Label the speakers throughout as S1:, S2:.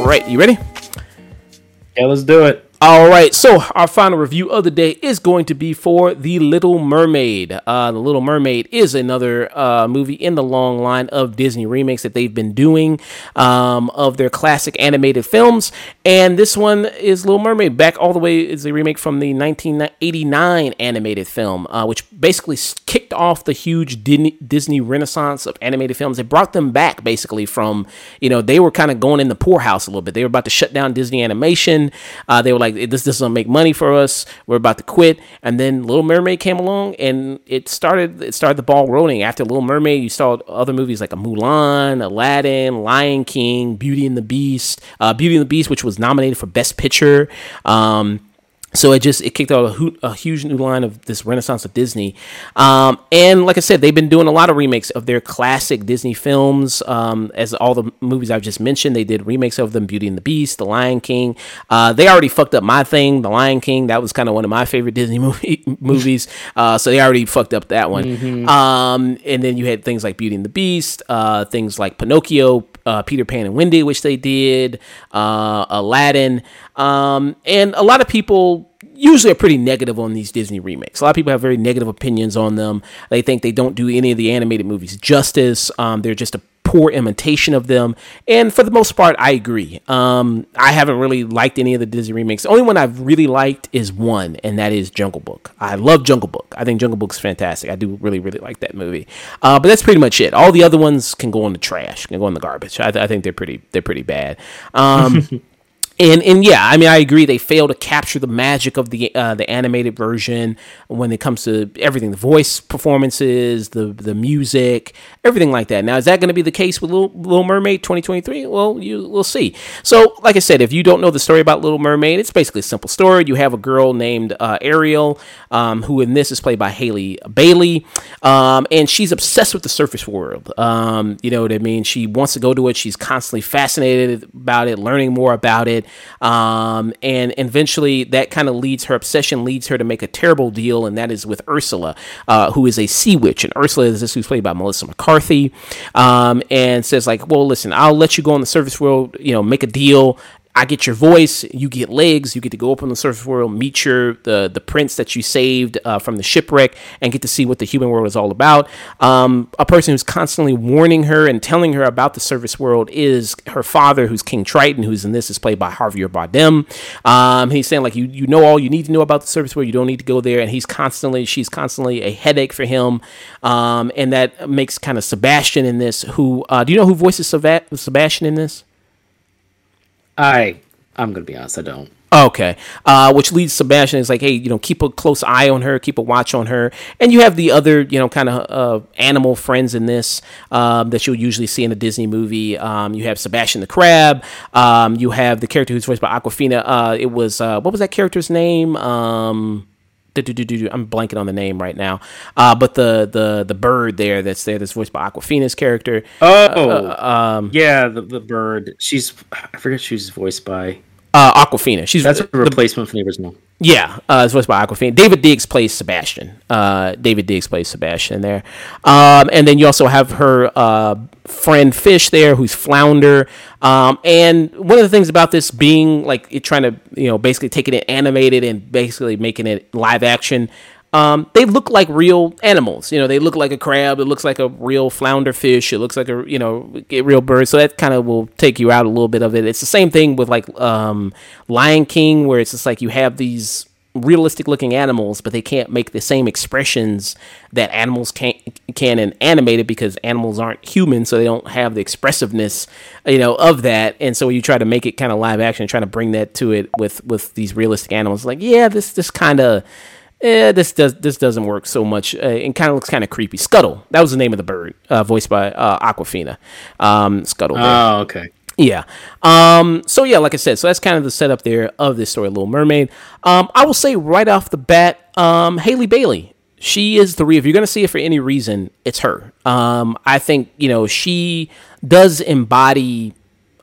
S1: All right, you ready?
S2: Yeah, let's do it.
S1: All right, so our final review of the day is going to be for The Little Mermaid. Uh, the Little Mermaid is another uh, movie in the long line of Disney remakes that they've been doing um, of their classic animated films. And this one is Little Mermaid, back all the way is a remake from the 1989 animated film, uh, which basically kicked off the huge Disney renaissance of animated films. It brought them back basically from, you know, they were kind of going in the poorhouse a little bit. They were about to shut down Disney animation. Uh, they were like, like this doesn't make money for us. We're about to quit. And then Little Mermaid came along, and it started it started the ball rolling. After Little Mermaid, you saw other movies like a Mulan, Aladdin, Lion King, Beauty and the Beast, uh, Beauty and the Beast, which was nominated for Best Picture. Um, so it just it kicked out a, a, huge new line of this renaissance of Disney, um, and like I said, they've been doing a lot of remakes of their classic Disney films. Um, as all the movies I've just mentioned, they did remakes of them: Beauty and the Beast, The Lion King. Uh, they already fucked up my thing, The Lion King. That was kind of one of my favorite Disney movie, movies. Uh, so they already fucked up that one. Mm-hmm. Um, and then you had things like Beauty and the Beast, uh, things like Pinocchio, uh, Peter Pan and Wendy, which they did, uh, Aladdin, um, and a lot of people usually are pretty negative on these Disney remakes. A lot of people have very negative opinions on them. They think they don't do any of the animated movies justice. Um, they're just a poor imitation of them. And for the most part, I agree. Um, I haven't really liked any of the Disney remakes. The only one I've really liked is one, and that is Jungle Book. I love Jungle Book. I think Jungle Book's fantastic. I do really, really like that movie. Uh, but that's pretty much it. All the other ones can go in the trash, can go in the garbage. I, th- I think they're pretty, they're pretty bad. Um, and and yeah, I mean, I agree. They fail to capture the magic of the uh, the animated version when it comes to everything, the voice performances, the the music, everything like that. Now, is that going to be the case with Little, Little Mermaid 2023? Well, you we'll see. So, like I said, if you don't know the story about Little Mermaid, it's basically a simple story. You have a girl named uh, Ariel, um, who in this is played by Haley Bailey, um, and she's obsessed with the surface world. Um, you know what I mean? She wants to go to it. She's constantly fascinated about it, learning more about it. Um, and eventually, that kind of leads her obsession leads her to make a terrible deal, and that is with Ursula, uh, who is a sea witch. And Ursula is this who's played by Melissa McCarthy, um, and says like, "Well, listen, I'll let you go on the surface world, you know, make a deal, I get your voice, you get legs, you get to go up on the surface world, meet your the the prince that you saved uh, from the shipwreck, and get to see what the human world is all about. Um, a person who's constantly warning her and telling her about the surface world is her father, who's King Triton, who's in this is played by Javier Bardem. Um, he's saying like you you know all you need to know about the surface world, you don't need to go there, and he's constantly she's constantly a headache for him, um, and that makes kind of Sebastian in this. Who uh, do you know who voices Sebastian in this?
S2: I I'm gonna be honest, I don't.
S1: Okay, uh, which leads Sebastian is like, hey, you know, keep a close eye on her, keep a watch on her, and you have the other, you know, kind of uh, animal friends in this um, that you'll usually see in a Disney movie. Um, you have Sebastian the crab. Um, you have the character who's voiced by Awkwafina. Uh, it was uh, what was that character's name? Um, I'm blanking on the name right now. Uh, but the the the bird there that's there that's voiced by Awkwafina's character.
S2: Oh, uh, um, yeah, the, the bird. She's I forget she's voiced by
S1: uh, Awkwafina. She's
S2: that's a replacement the, from the original.
S1: Yeah, uh, it's voiced by Awkwafina. David Diggs plays Sebastian. Uh, David Diggs plays Sebastian there, um, and then you also have her uh, friend Fish there, who's Flounder. Um, and one of the things about this being like it trying to you know basically taking it animated and basically making it live action. Um, they look like real animals. You know, they look like a crab. It looks like a real flounder fish. It looks like a you know real bird. So that kind of will take you out a little bit of it. It's the same thing with like um, Lion King, where it's just like you have these realistic looking animals, but they can't make the same expressions that animals can can in animated because animals aren't human, so they don't have the expressiveness, you know, of that. And so you try to make it kind of live action, trying to bring that to it with with these realistic animals, like yeah, this this kind of eh, this does this doesn't work so much. Uh, and kind of looks kind of creepy. Scuttle, that was the name of the bird, uh, voiced by uh, Awkwafina. Um, Scuttle.
S2: Oh, okay.
S1: Yeah. Um, so yeah, like I said, so that's kind of the setup there of this story, Little Mermaid. Um, I will say right off the bat, um, Halle Bailey. She is the real. If you're going to see it for any reason, it's her. Um, I think you know she does embody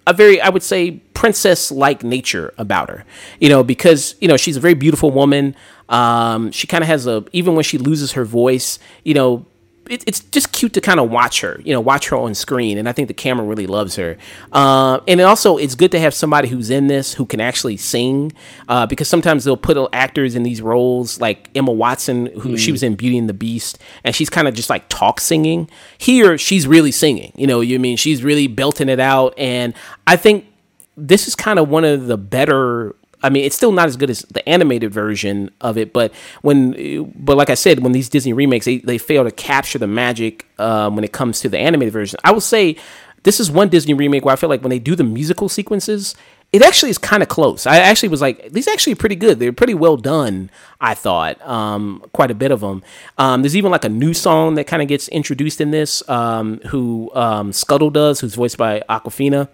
S1: a very, I would say, princess like nature about her, you know, because, you know, she's a very beautiful woman. Um, she kind of has a, even when she loses her voice, you know, it, it's just cute to kind of watch her, you know, watch her on screen, and I think the camera really loves her. Uh, and also, it's good to have somebody who's in this who can actually sing, uh, because sometimes they'll put actors in these roles, like Emma Watson, who mm. she was in Beauty and the Beast, and she's kind of just like talk singing. Here, she's really singing. You know, you mean she's really belting it out, and I think this is kind of one of the better I mean, it's still not as good as the animated version of it, but when, but like I said, when these Disney remakes, they, they fail to capture the magic um, when it comes to the animated version. I will say this is one Disney remake where I feel like when they do the musical sequences, it actually is kind of close. I actually was like, these actually pretty good. They're pretty well done. I thought um, quite a bit of them. Um, there's even like a new song that kind of gets introduced in this, um, who um, Scuttle does, who's voiced by Awkwafina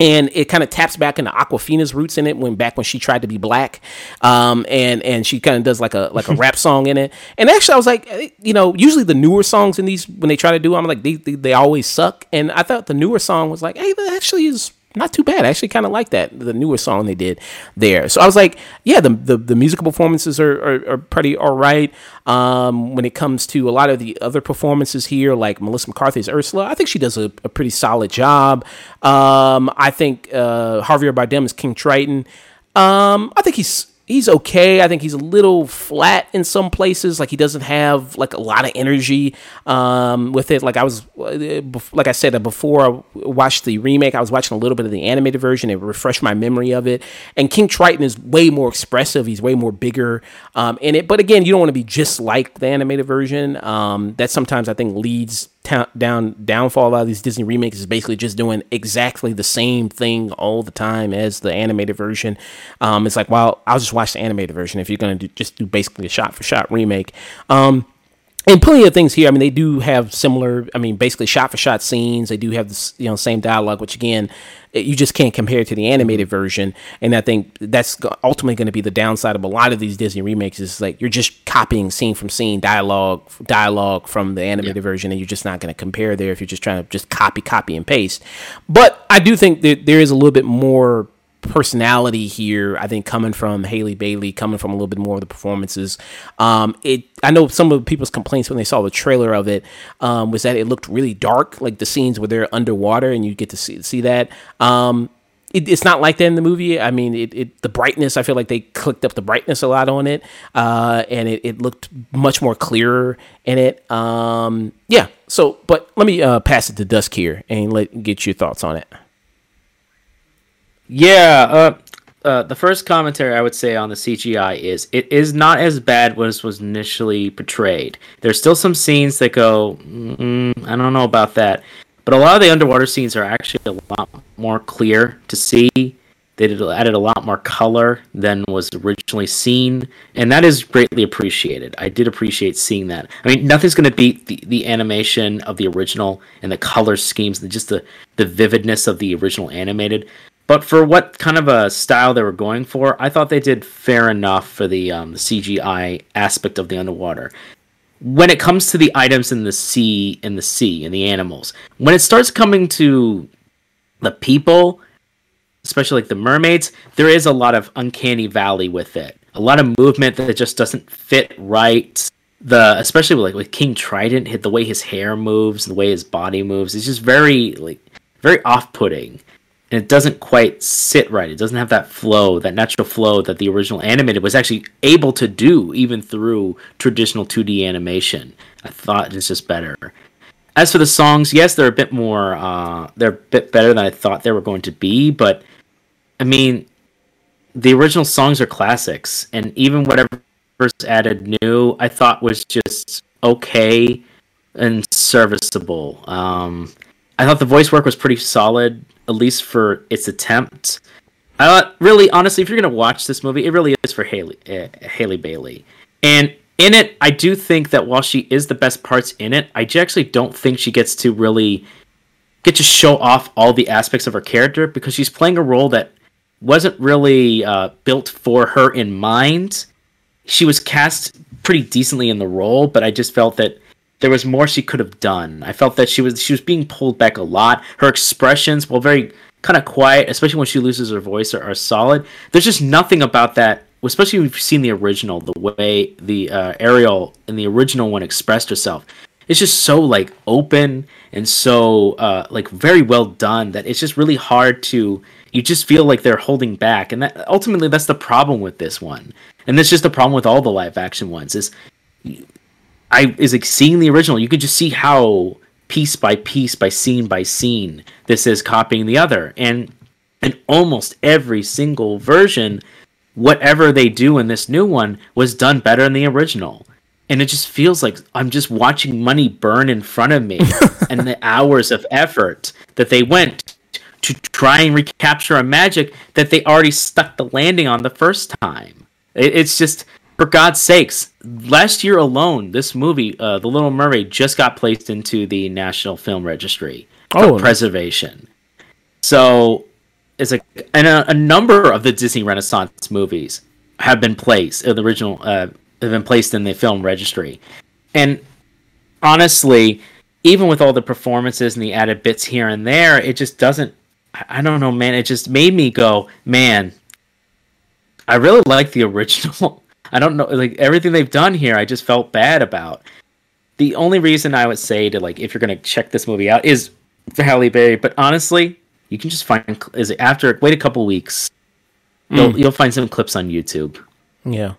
S1: and it kind of taps back into Awkwafina's roots in it when back when she tried to be black, um, and and she kind of does like a like a rap song in it. And actually, I was like, eh, you know, usually the newer songs in these when they try to do, I'm like they, they, they always suck. And I thought the newer song was like, hey, that actually is not too bad. I actually kind of like that the newer song they did there. So I was like, yeah, the the, the musical performances are, are, are pretty all right. Um, when it comes to a lot of the other performances here, like Melissa McCarthy's Ursula, I think she does a, a pretty solid job. Um, I think uh, Javier Bardem is King Triton. Um, I think he's he's okay. I think he's a little flat in some places. Like he doesn't have like a lot of energy um, with it. Like I was, uh, like I said uh, before I watched the remake, I was watching a little bit of the animated version. It refreshed my memory of it. And King Triton is way more expressive. He's way more bigger um, in it. But again, you don't want to be just like the animated version. Um, that sometimes I think leads down downfall of these Disney remakes is basically just doing exactly the same thing all the time as the animated version. Um, it's like, well, I'll just watch the animated version if you're going to just do basically a shot for shot remake. Um, and plenty of things here. I mean, they do have similar. I mean, basically shot for shot scenes. They do have this, you know, same dialogue, which again, you just can't compare to the animated mm-hmm. version. And I think that's ultimately going to be the downside of a lot of these Disney remakes. Is like you're just copying scene from scene, dialogue, dialogue from the animated yeah. version, and you're just not going to compare there if you're just trying to just copy, copy, and paste. But I do think that there is a little bit more personality here. I think coming from Haley Bailey, coming from a little bit more of the performances. Um, it I know some of people's complaints when they saw the trailer of it um, was that it looked really dark, like the scenes where they're underwater and you get to see see that. Um, it, it's not like that in the movie. I mean, it, it, the brightness. I feel like they clicked up the brightness a lot on it, uh, and it, it looked much more clearer in it. Um, yeah. So, but let me uh, pass it to Dusk here and let get your thoughts on it.
S2: Yeah, uh, uh, the first commentary I would say on the CGI is it is not as bad as was initially portrayed. There's still some scenes that go, mm, I don't know about that, but a lot of the underwater scenes are actually a lot more clear to see. They did, added a lot more color than was originally seen, and that is greatly appreciated. I did appreciate seeing that. I mean, nothing's going to beat the, the animation of the original and the color schemes, and just the, the vividness of the original animated. But for what kind of a style they were going for, I thought they did fair enough for the, um, CGI aspect of the underwater. When it comes to the items in the sea, in the sea, and the animals, when it starts coming to the people, especially like the mermaids, there is a lot of uncanny valley with it. A lot of movement that just doesn't fit right. The especially with, like with King Triton, hit the way his hair moves, the way his body moves, it's just very like very off-putting and it doesn't quite sit right. It doesn't have that flow, that natural flow that the original animated was actually able to do, even through traditional 2D animation. I thought it's just better. As for the songs, yes, they're a bit more, uh, they're a bit better than I thought they were going to be, but I mean, the original songs are classics, and even whatever whatever's added new, I thought was just okay and serviceable. Um, I thought the voice work was pretty solid at least for its attempt. I thought, really, honestly, if you're gonna watch this movie, it really is for Haley uh, Halle Bailey, and in it, I do think that while she is the best parts in it, I actually don't think she gets to really get to show off all the aspects of her character because she's playing a role that wasn't really uh, built for her in mind. She was cast pretty decently in the role, but I just felt that there was more she could have done. I felt that she was she was being pulled back a lot. Her expressions, while very kind of quiet, especially when she loses her voice, are, are solid. There's just nothing about that, especially if you've seen the original, the way the uh, Ariel in the original one expressed herself. It's just so like open and so uh, like very well done that it's just really hard to. You just feel like they're holding back, and that ultimately that's the problem with this one. And that's just the problem with all the live action ones is I is like seeing the original, you could just see how piece by piece by scene by scene this is copying the other. And in almost every single version, whatever they do in this new one was done better than the original. And it just feels like I'm just watching money burn in front of me and the hours of effort that they went to try and recapture a magic that they already stuck the landing on the first time. It's just for God's sakes, last year alone, this movie, uh, The Little Mermaid, just got placed into the National Film Registry for oh, preservation. So it's like, and a, a, number of the Disney Renaissance movies have been placed, uh, the original, uh, have been placed in the film registry. And honestly, even with all the performances and the added bits here and there, it just doesn't. I don't know, man. It just made me go, man. I really like the original. I don't know, like everything they've done here, I just felt bad about. The only reason I would say to like if you're gonna check this movie out is for Halle Berry, but honestly, you can just find is it after wait a couple weeks, you'll mm. you'll find some clips on YouTube.
S1: Yeah,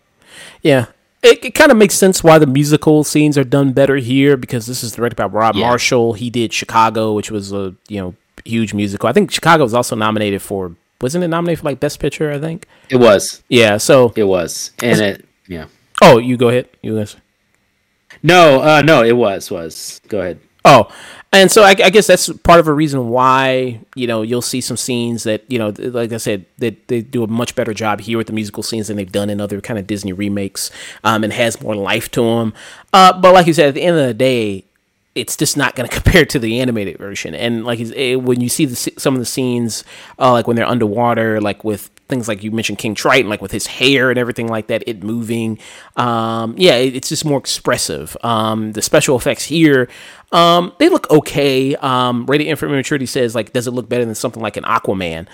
S1: yeah. It, it kind of makes sense why the musical scenes are done better here because this is directed by Rob yeah. Marshall. He did Chicago, which was a you know huge musical. I think Chicago was also nominated for wasn't it nominated for like Best Picture? I think
S2: it was.
S1: Yeah, so
S2: it was, and it yeah.
S1: Oh, you go ahead. You guys.
S2: No, uh, no, it was was. Go ahead.
S1: Oh, and so I, I, guess that's part of a reason why you know you'll see some scenes that you know, like I said, that they, they, do a much better job here with the musical scenes than they've done in other kind of Disney remakes, um, and has more life to them. Uh, but like you said, at the end of the day, it's just not going to compare to the animated version. And like it, eh, when you see the, some of the scenes, uh, like when they're underwater, like with things like you mentioned King Triton, like with his hair and everything like that, it moving. Um, yeah, it, it's just more expressive. Um, the special effects here, um, they look okay. Um, Rated Infant Maturity says like, does it look better than something like an Aquaman?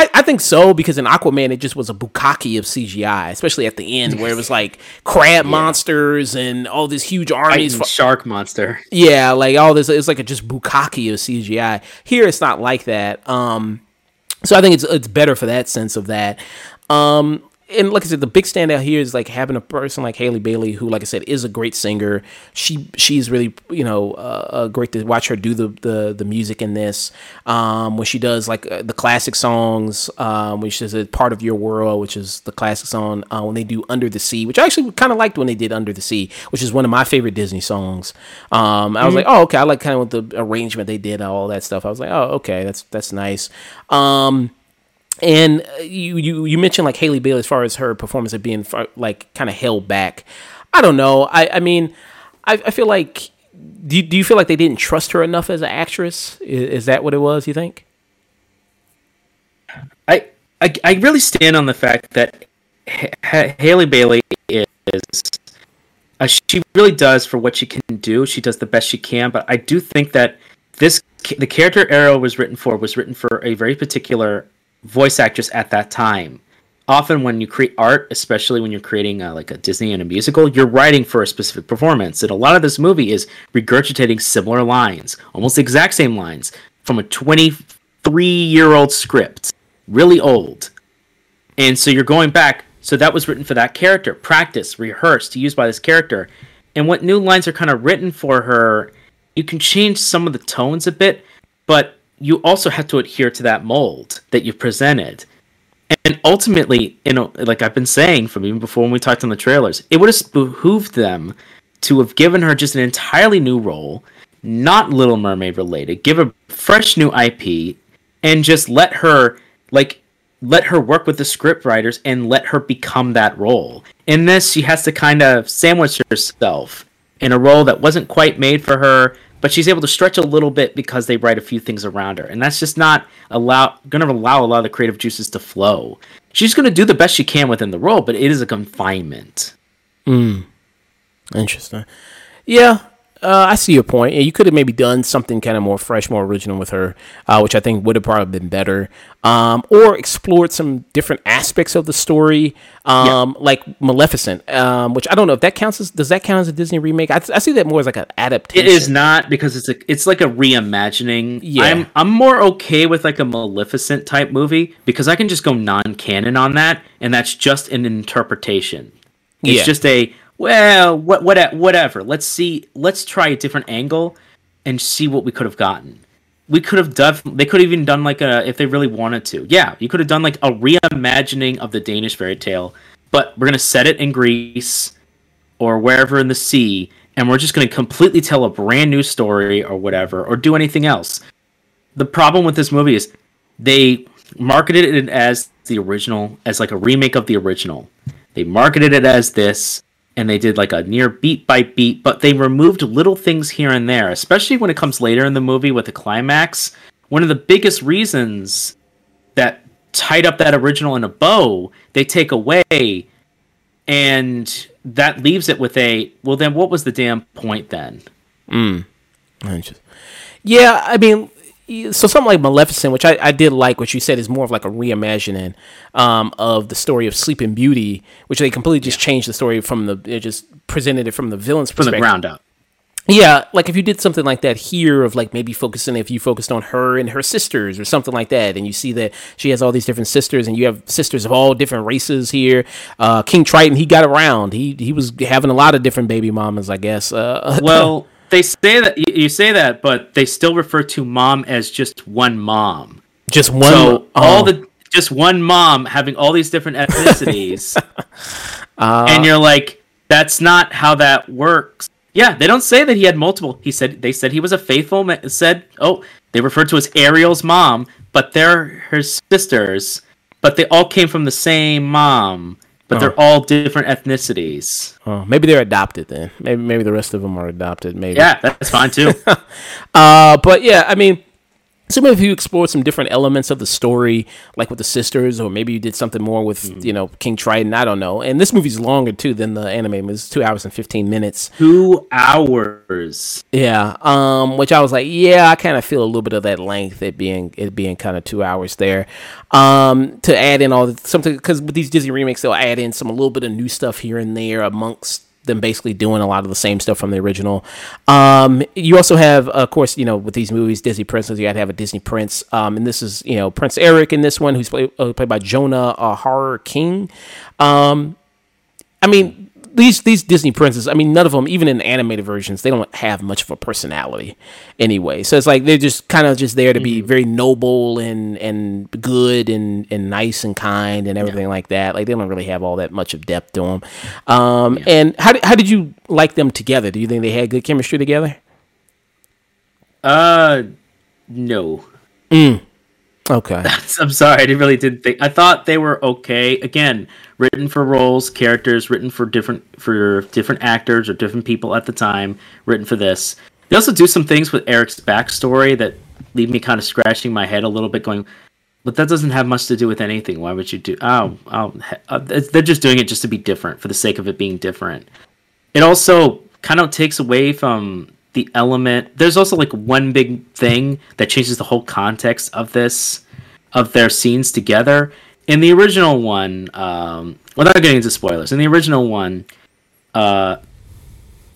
S1: I, I, think so because in Aquaman it just was a bukkake of CGI, especially at the end where it was like crab yeah. monsters and all these huge armies,
S2: for, shark monster.
S1: Yeah, like all this. It's like a just bukkake of CGI. Here it's not like that. Um, so I think it's it's better for that sense of that. Um, and like I said, the big standout here is like having a person like Haley Bailey, who, like I said, is a great singer. She she's really you know uh, uh, great to watch her do the the, the music in this. Um, when she does like uh, the classic songs, um, which is a part of your world, which is the classic song. Uh, when they do Under the Sea, which I actually kind of liked when they did Under the Sea, which is one of my favorite Disney songs. Um, I was mm-hmm. like, oh okay, I like kind of the arrangement they did, all that stuff. I was like, oh okay, that's that's nice. Um, and uh, you, you you mentioned like Haley Bailey as far as her performance of being like kind of held back. I don't know. I I mean, I, I feel like do you, do you feel like they didn't trust her enough as an actress? Is, is that what it was? You think?
S2: I, I I really stand on the fact that H- Halle Bailey is uh, she really does for what she can do. She does the best she can, but I do think that this the character Arrow was written for was written for a very particular voice actress at that time. Often, when you create art, especially when you're creating a, like a Disney and a musical, you're writing for a specific performance. And a lot of this movie is regurgitating similar lines, almost the exact same lines from a 23 year old script, really old. And so you're going back. So that was written for that character, practice, rehearsed, used by this character. And what new lines are kind of written for her, you can change some of the tones a bit, but you also have to adhere to that mold that you've presented. And ultimately, you know, like I've been saying from even before when we talked on the trailers, it would have behooved them to have given her just an entirely new role, not Little Mermaid related, give a fresh new IP, and just let her like let her work with the script writers and let her become that role. In this, she has to kind of sandwich herself in a role that wasn't quite made for her, but she's able to stretch a little bit because they write a few things around her, and that's just not allow going to allow a lot of the creative juices to flow. She's going to do the best she can within the role, but it is a confinement.
S1: Hmm. Interesting. Yeah, uh, I see your point. You could have maybe done something kind of more fresh, more original with her, uh, which I think would have probably been better. Um, or explored some different aspects of the story, um, yeah. like Maleficent, um, which I don't know if that counts as does that count as a Disney remake? I, I see that more as like an adaptation.
S2: It is not because it's a it's like a reimagining. Yeah, I'm I'm more okay with like a Maleficent type movie because I can just go non-canon on that, and that's just an interpretation. It's yeah. just a well, what, what, whatever. Let's see. Let's try a different angle and see what we could have gotten. We could have done. They could have even done like a if they really wanted to. Yeah, you could have done like a reimagining of the Danish fairy tale, but we're gonna set it in Greece or wherever in the sea, and we're just gonna completely tell a brand new story or whatever, or do anything else. The problem with this movie is they marketed it as the original, as like a remake of the original. They marketed it as this and they did like a near beat by beat, but they removed little things here and there, especially when it comes later in the movie with the climax. One of the biggest reasons that tied up that original in a bow, they take away, and that leaves it with a well. Then what was the damn point then?
S1: Mm. Yeah, I mean, so something like Maleficent, which I, I did like, what you said is more of like a reimagining um, of the story of Sleeping Beauty, which they completely just yeah. changed the story from the it just presented it from the villain's perspective.
S2: from the ground up.
S1: Yeah, like if you did something like that here, of like maybe focusing if you focused on her and her sisters or something like that, and you see that she has all these different sisters, and you have sisters of all different races here. Uh, King Triton, he got around. He he was having a lot of different baby mamas, I guess. Uh,
S2: well. They say that you say that, but they still refer to mom as just one mom.
S1: Just one. So
S2: oh. all the just one mom having all these different ethnicities, uh, and you're like, that's not how that works. Yeah, they don't say that he had multiple. He said they said he was a faithful. Ma- said oh, they referred to as Ariel's mom, but they're her sisters. But they all came from the same mom but oh. they're all different ethnicities.
S1: Oh, maybe they're adopted then. Maybe maybe the rest of them are adopted. Maybe.
S2: Yeah, that's fine too.
S1: uh, but yeah, I mean, so maybe if you explored some different elements of the story, like with the sisters, or maybe you did something more with mm. you know King Triton. I don't know. And this movie's longer too than the anime. It's two hours and fifteen minutes.
S2: Two hours.
S1: Yeah. Um. Which I was like, yeah, I kind of feel a little bit of that length. It being it being kind of two hours there. Um. To add in all the, something because with these Disney remakes, they'll add in some a little bit of new stuff here and there amongst them basically doing a lot of the same stuff from the original. Um, you also have, of course, you know, with these movies, Disney Princess, you got to have a Disney Prince. Um, and this is, you know, Prince Eric in this one, who's play, uh, played by Jonah uh, Hauer-King. Um, I mean, these these Disney princes, I mean, none of them, even in animated versions, they don't have much of a personality anyway. So it's like they're just kind of just there to be mm-hmm. very noble and and good and and nice and kind and everything yeah. like that. Like they don't really have all that much of depth to them. Um, yeah. And how how did you like them together? Do you think they had good chemistry together?
S2: Uh, no.
S1: Mm. Okay.
S2: I'm sorry, I really didn't think. I thought they were okay. Again, written for roles, characters, written for different for different actors or different people at the time, written for this. They also do some things with Eric's backstory that leave me kind of scratching my head a little bit, going, "But that doesn't have much to do with anything. Why would you do? Oh, oh uh, they're just doing it just to be different for the sake of it being different. It also kind of takes away from the element. There's also like one big thing that changes the whole context of this, of their scenes together. In the original one, um, without getting into spoilers, in the original one, uh,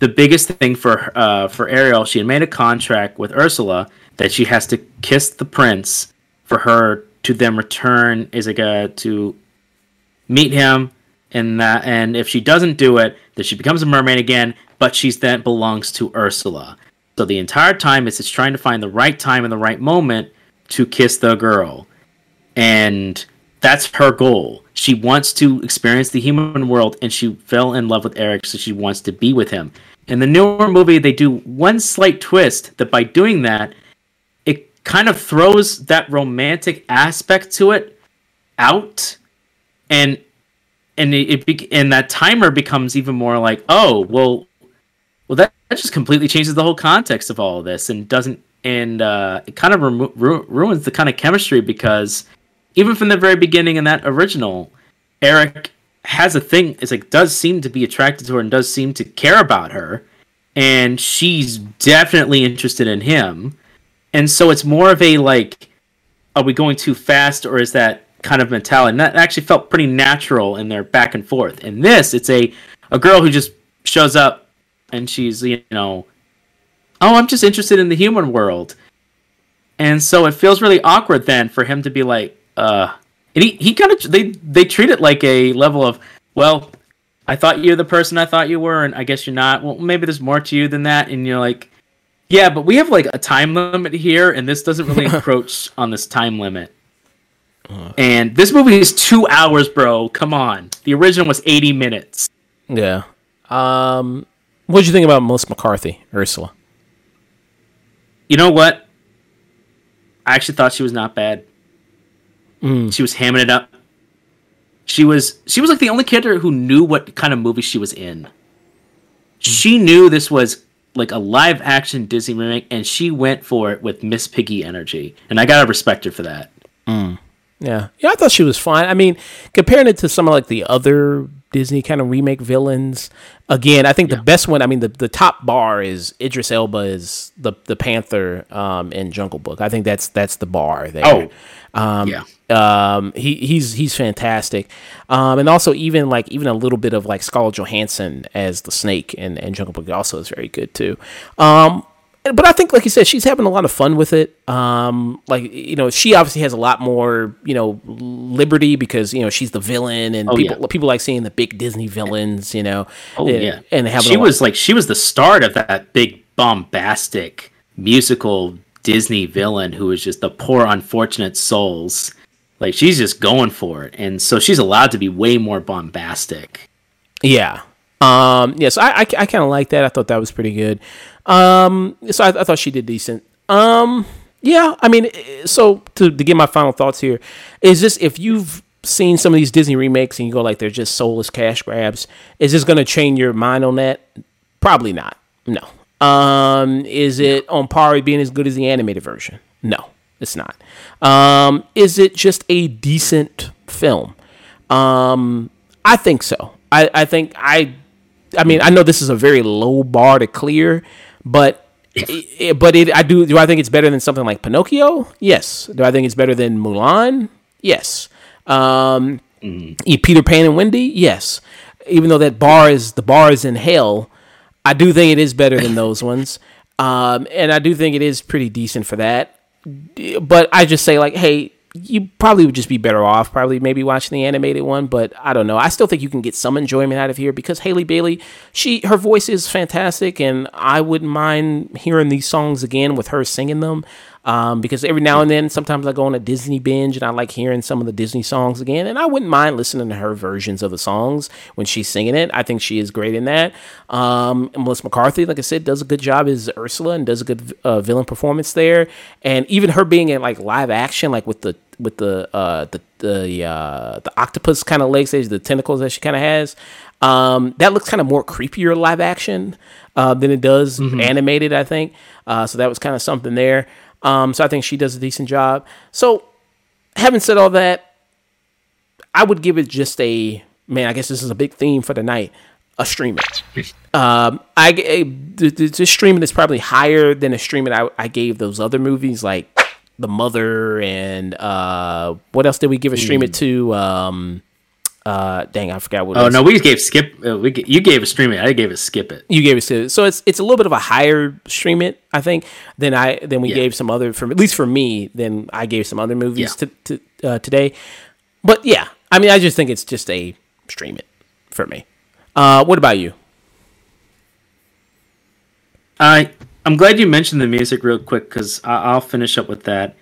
S2: the biggest thing for uh, for Ariel, she had made a contract with Ursula that she has to kiss the prince for her to then return is like a, to meet him and that and if she doesn't do it, that she becomes a mermaid again, but she's then belongs to Ursula. So the entire time it's it's trying to find the right time and the right moment to kiss the girl. And that's her goal. She wants to experience the human world and she fell in love with Eric, so she wants to be with him. In the newer movie, they do one slight twist that by doing that, it kind of throws that romantic aspect to it out and and it, it and that timer becomes even more like oh well well that, that just completely changes the whole context of all of this and doesn't and uh, it kind of ru- ru- ruins the kind of chemistry because even from the very beginning in that original eric has a thing is like does seem to be attracted to her and does seem to care about her and she's definitely interested in him. And so it's more of a like, are we going too fast, or is that kind of mentality? And that actually felt pretty natural in their back and forth. In this, it's a a girl who just shows up and she's you know, oh, I'm just interested in the human world. And so it feels really awkward then for him to be like, uh, and he, he kind of they they treat it like a level of, well, I thought you're the person I thought you were, and I guess you're not. Well, maybe there's more to you than that, and you're like, yeah, but we have like a time limit here, and this doesn't really encroach on this time limit. Uh. And this movie is two hours, bro. Come on, the original was 80 minutes.
S1: Yeah. Um, what did you think about Melissa McCarthy, Ursula?
S2: You know what? I actually thought she was not bad. Mm. She was hamming it up. She was she was like the only character who knew what kind of movie she was in. She knew this was like a live action Disney remake, and she went for it with Miss Piggy energy, and I gotta respect her for that.
S1: Mm. Yeah, yeah, I thought she was fine. I mean, comparing it to some of like the other Disney kind of remake villains, again, I think yeah. the best one. I mean, the, the top bar is Idris Elba is the the Panther um, in Jungle Book. I think that's that's the bar there.
S2: Oh,
S1: um, yeah. Um, he he's he's fantastic, um, and also even like even a little bit of like Scarlett Johansson as the Snake and and Jungle Book also is very good too. Um, but I think, like you said, she's having a lot of fun with it. Um, like you know, she obviously has a lot more you know liberty because you know she's the villain, and oh, people yeah. people like seeing the big Disney villains. You know,
S2: oh and, yeah, and having she was like she was the start of that big bombastic musical Disney villain who was just the poor unfortunate souls. Like she's just going for it, and so she's allowed to be way more bombastic.
S1: Yeah, um, yes, yeah, so I, I, I kind of like that. I thought that was pretty good. Um, so I, I thought she did decent. Um, yeah, I mean, so to, to get my final thoughts here, is this if you've seen some of these Disney remakes and you go like they're just soulless cash grabs, is this going to change your mind on that? Probably not. No. Um, is it on par with being as good as the animated version? No, it's not. Um, is it just a decent film? Um, I think so. I, I think I, I mean, I know this is a very low bar to clear, but it, but it I do do I think it's better than something like Pinocchio? Yes. Do I think it's better than Mulan? Yes. Um, mm. Peter Pan and Wendy? Yes. Even though that bar is the bar is in hell, I do think it is better than those ones. Um, and I do think it is pretty decent for that. But I just say like, hey, you probably would just be better off probably maybe watching the animated one but i don't know. I still think you can get some enjoyment out of here because haley bailey she her voice is fantastic and i wouldn't mind hearing these songs again with her singing them um, because every now and then, sometimes I go on a Disney binge and I like hearing some of the Disney songs again, and I wouldn't mind listening to her versions of the songs when she's singing it. I think she is great in that. Um, Melissa McCarthy, like I said, does a good job as Ursula and does a good uh, villain performance there, and even her being in like live action, like with the with the uh, the the uh, the octopus kind of legs, the tentacles that she kind of has. Um, that looks kind of more creepier live action uh, than it does mm-hmm. animated, I think. Uh, so that was kind of something there. Um, so I think she does a decent job. So having said all that, I would give it just a man. I guess this is a big theme for the night. A streaming. Um, I the, the, streaming is probably higher than a streaming I, I gave those other movies like The Mother and uh, what else did we give a stream it hmm. to? Um, uh, dang, I forgot what.
S2: Oh no, we gave skip. Uh, we you gave a stream it. I gave a skip it.
S1: You gave it to so it's it's a little bit of a higher stream it. I think than I than we yeah. gave some other for at least for me than I gave some other movies yeah. to, to uh, today. But yeah, I mean, I just think it's just a stream it for me. Uh, what about you?
S2: I I'm glad you mentioned the music real quick because I'll finish up with that.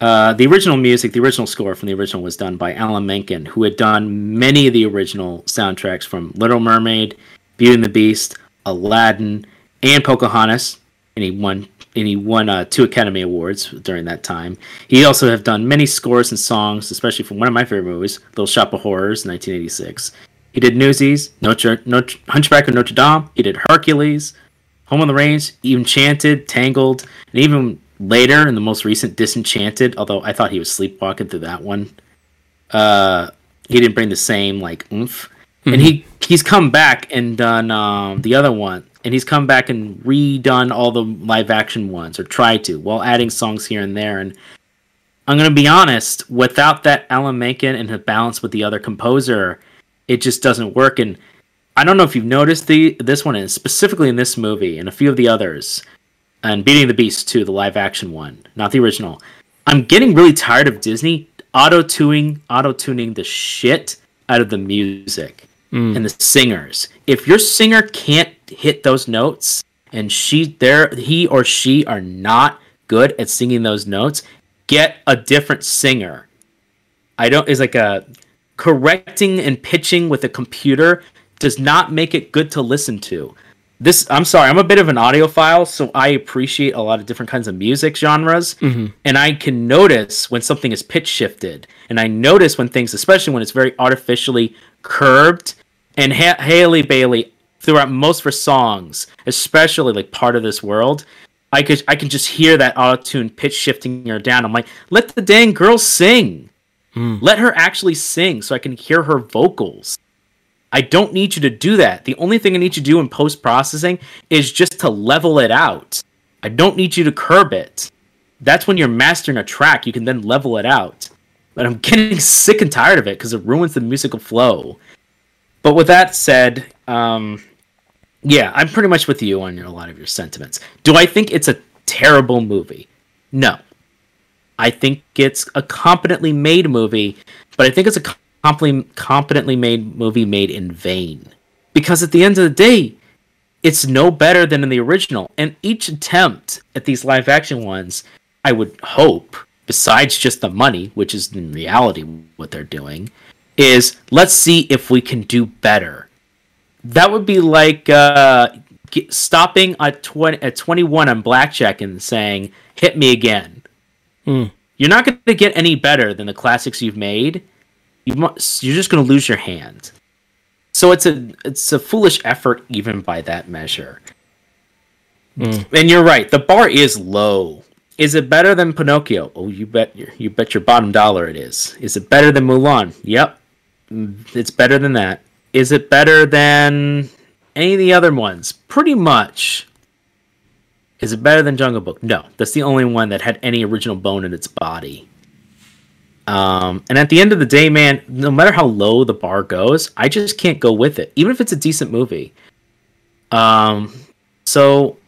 S2: Uh, the original music, the original score from the original was done by Alan Menken, who had done many of the original soundtracks from Little Mermaid, Beauty and the Beast, Aladdin, and Pocahontas, and he won and he won uh, two Academy Awards during that time. He also have done many scores and songs, especially from one of my favorite movies, Little Shop of Horrors, 1986. He did Newsies, Notre, Notre, Hunchback of Notre Dame. He did Hercules, Home on the Range, Enchanted, Tangled, and even later in the most recent Disenchanted, although I thought he was sleepwalking through that one. Uh, he didn't bring the same like oomph, mm-hmm. and he he's come back and done um, the other one, and he's come back and redone all the live action ones or tried to while adding songs here and there and i'm to be honest without that alan menken and the balance with the other composer it just doesn't work and i don't know if you've noticed the this one and specifically in this movie and a few of the others and beating the beast too the live action one not the original i'm getting really tired of disney auto tuning auto tuning the shit out of the music mm. and the singers. If your singer can't hit those notes and she there he or she are not good at singing those notes, get a different singer. I don't is like a correcting and pitching with a computer does not make it good to listen to. This I'm sorry, I'm a bit of an audiophile, so I appreciate a lot of different kinds of music genres, mm-hmm. and I can notice when something is pitch shifted, and I notice when things, especially when it's very artificially curbed. And ha- Haley Bailey throughout most of her songs, especially like part of this world, I could I can just hear that auto tune pitch shifting her down. I'm like, let the dang girl sing. Hmm. Let her actually sing so I can hear her vocals. I don't need you to do that. The only thing I need you to do in post processing is just to level it out. I don't need you to curb it. That's when you're mastering a track, you can then level it out. But I'm getting sick and tired of it because it ruins the musical flow. But with that said, um, yeah, I'm pretty much with you on your, a lot of your sentiments. Do I think it's a terrible movie? No. I think it's a competently made movie, but I think it's a competently, competently made movie made in vain. Because at the end of the day, it's no better than in the original. And each attempt at these live action ones, I would hope, besides just the money, which is in reality what they're doing, is let's see if we can do better. That would be like uh, get, stopping at 20, at 21 on blackjack and saying, hit me again. You're not going to get any better than the classics you've made. You must, you're just going to lose your hand. So it's a it's a foolish effort even by that measure. And you're right, the bar is low. Is it better than Pinocchio? Oh, you bet your you bet your bottom dollar it is. Is it better than Mulan? Yep. Mm, It's better than that. Is it better than any of the other ones? Pretty much. Is it better than Jungle Book? No. That's the only one that had any original bone in its body. Um, and at the end of the day, man, no matter how low the bar goes, I just can't go with it, even if it's a decent movie. Um, so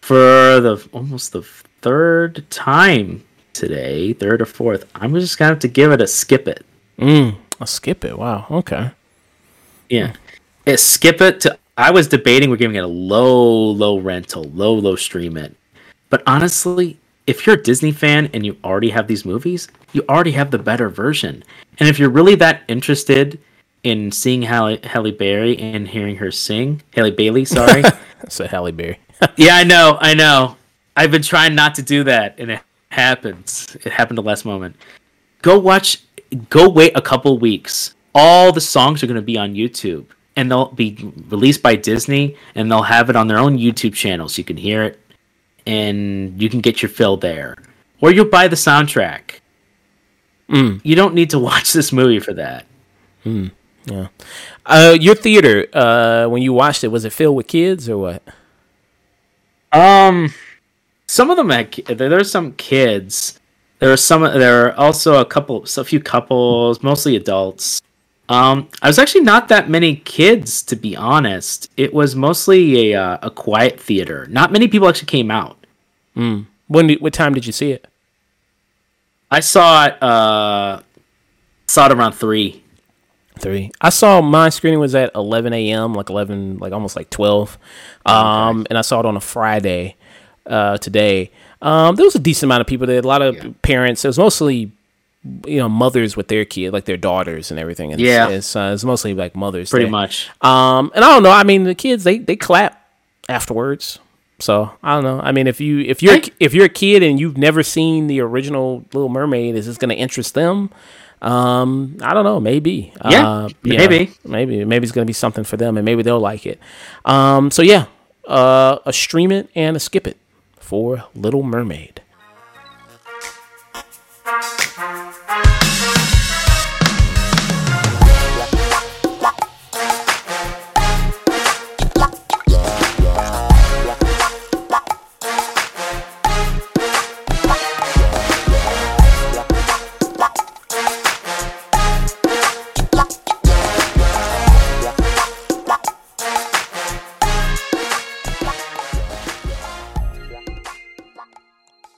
S2: for the almost the third time today, third or fourth, I'm just gonna have to give it a skip it.
S1: Mm, I'll skip it. Wow. Okay.
S2: Yeah, it, skip it to. I was debating we're giving it a low, low rental, low, low stream it. But honestly, if you're a Disney fan and you already have these movies, you already have the better version. And if you're really that interested in seeing Halle, Halle Berry and hearing her sing, Halle Bailey, sorry.
S1: A Halle Berry.
S2: yeah, I know, I know. I've been trying not to do that, and it happens. It happened the last moment. Go watch. Go wait a couple weeks. All the songs are going to be on YouTube, and they'll be released by Disney, and they'll have it on their own YouTube channel, so you can hear it, and you can get your fill there, or you'll buy the soundtrack. You don't need to watch this movie for that.
S1: Yeah. Uh, your theater, uh, when you watched it, was it filled with kids or what?
S2: Um, some of them had there's some kids. There are some. There are also a couple, a few couples, mostly adults. Um, I was actually not that many kids, to be honest. It was mostly a uh, a quiet theater. Not many people actually came out.
S1: When? Did, what time did you see it?
S2: I saw it. Uh, saw it around three.
S1: Three. I saw my screening was at 11 a.m., like 11, like almost like 12. Um, and I saw it on a Friday uh, today. Um, there was a decent amount of people there. A lot of
S2: Yeah.
S1: parents. It was mostly, you know, mothers with their kid, like their daughters and everything. And
S2: Yeah.
S1: it's, uh, it's mostly like mothers.
S2: Pretty
S1: there.
S2: much.
S1: Um, and I don't know. I mean, the kids they they clap afterwards. So I don't know. I mean, if you if you're
S2: I-
S1: if you're a kid and you've never seen the original Little Mermaid, is this going to interest them? Um, I don't know. Maybe.
S2: Yeah,
S1: Uh,
S2: maybe.
S1: Maybe. Maybe it's going to be something for them, and maybe they'll like it. Um, so yeah, uh, a stream it and a skip it for Little Mermaid.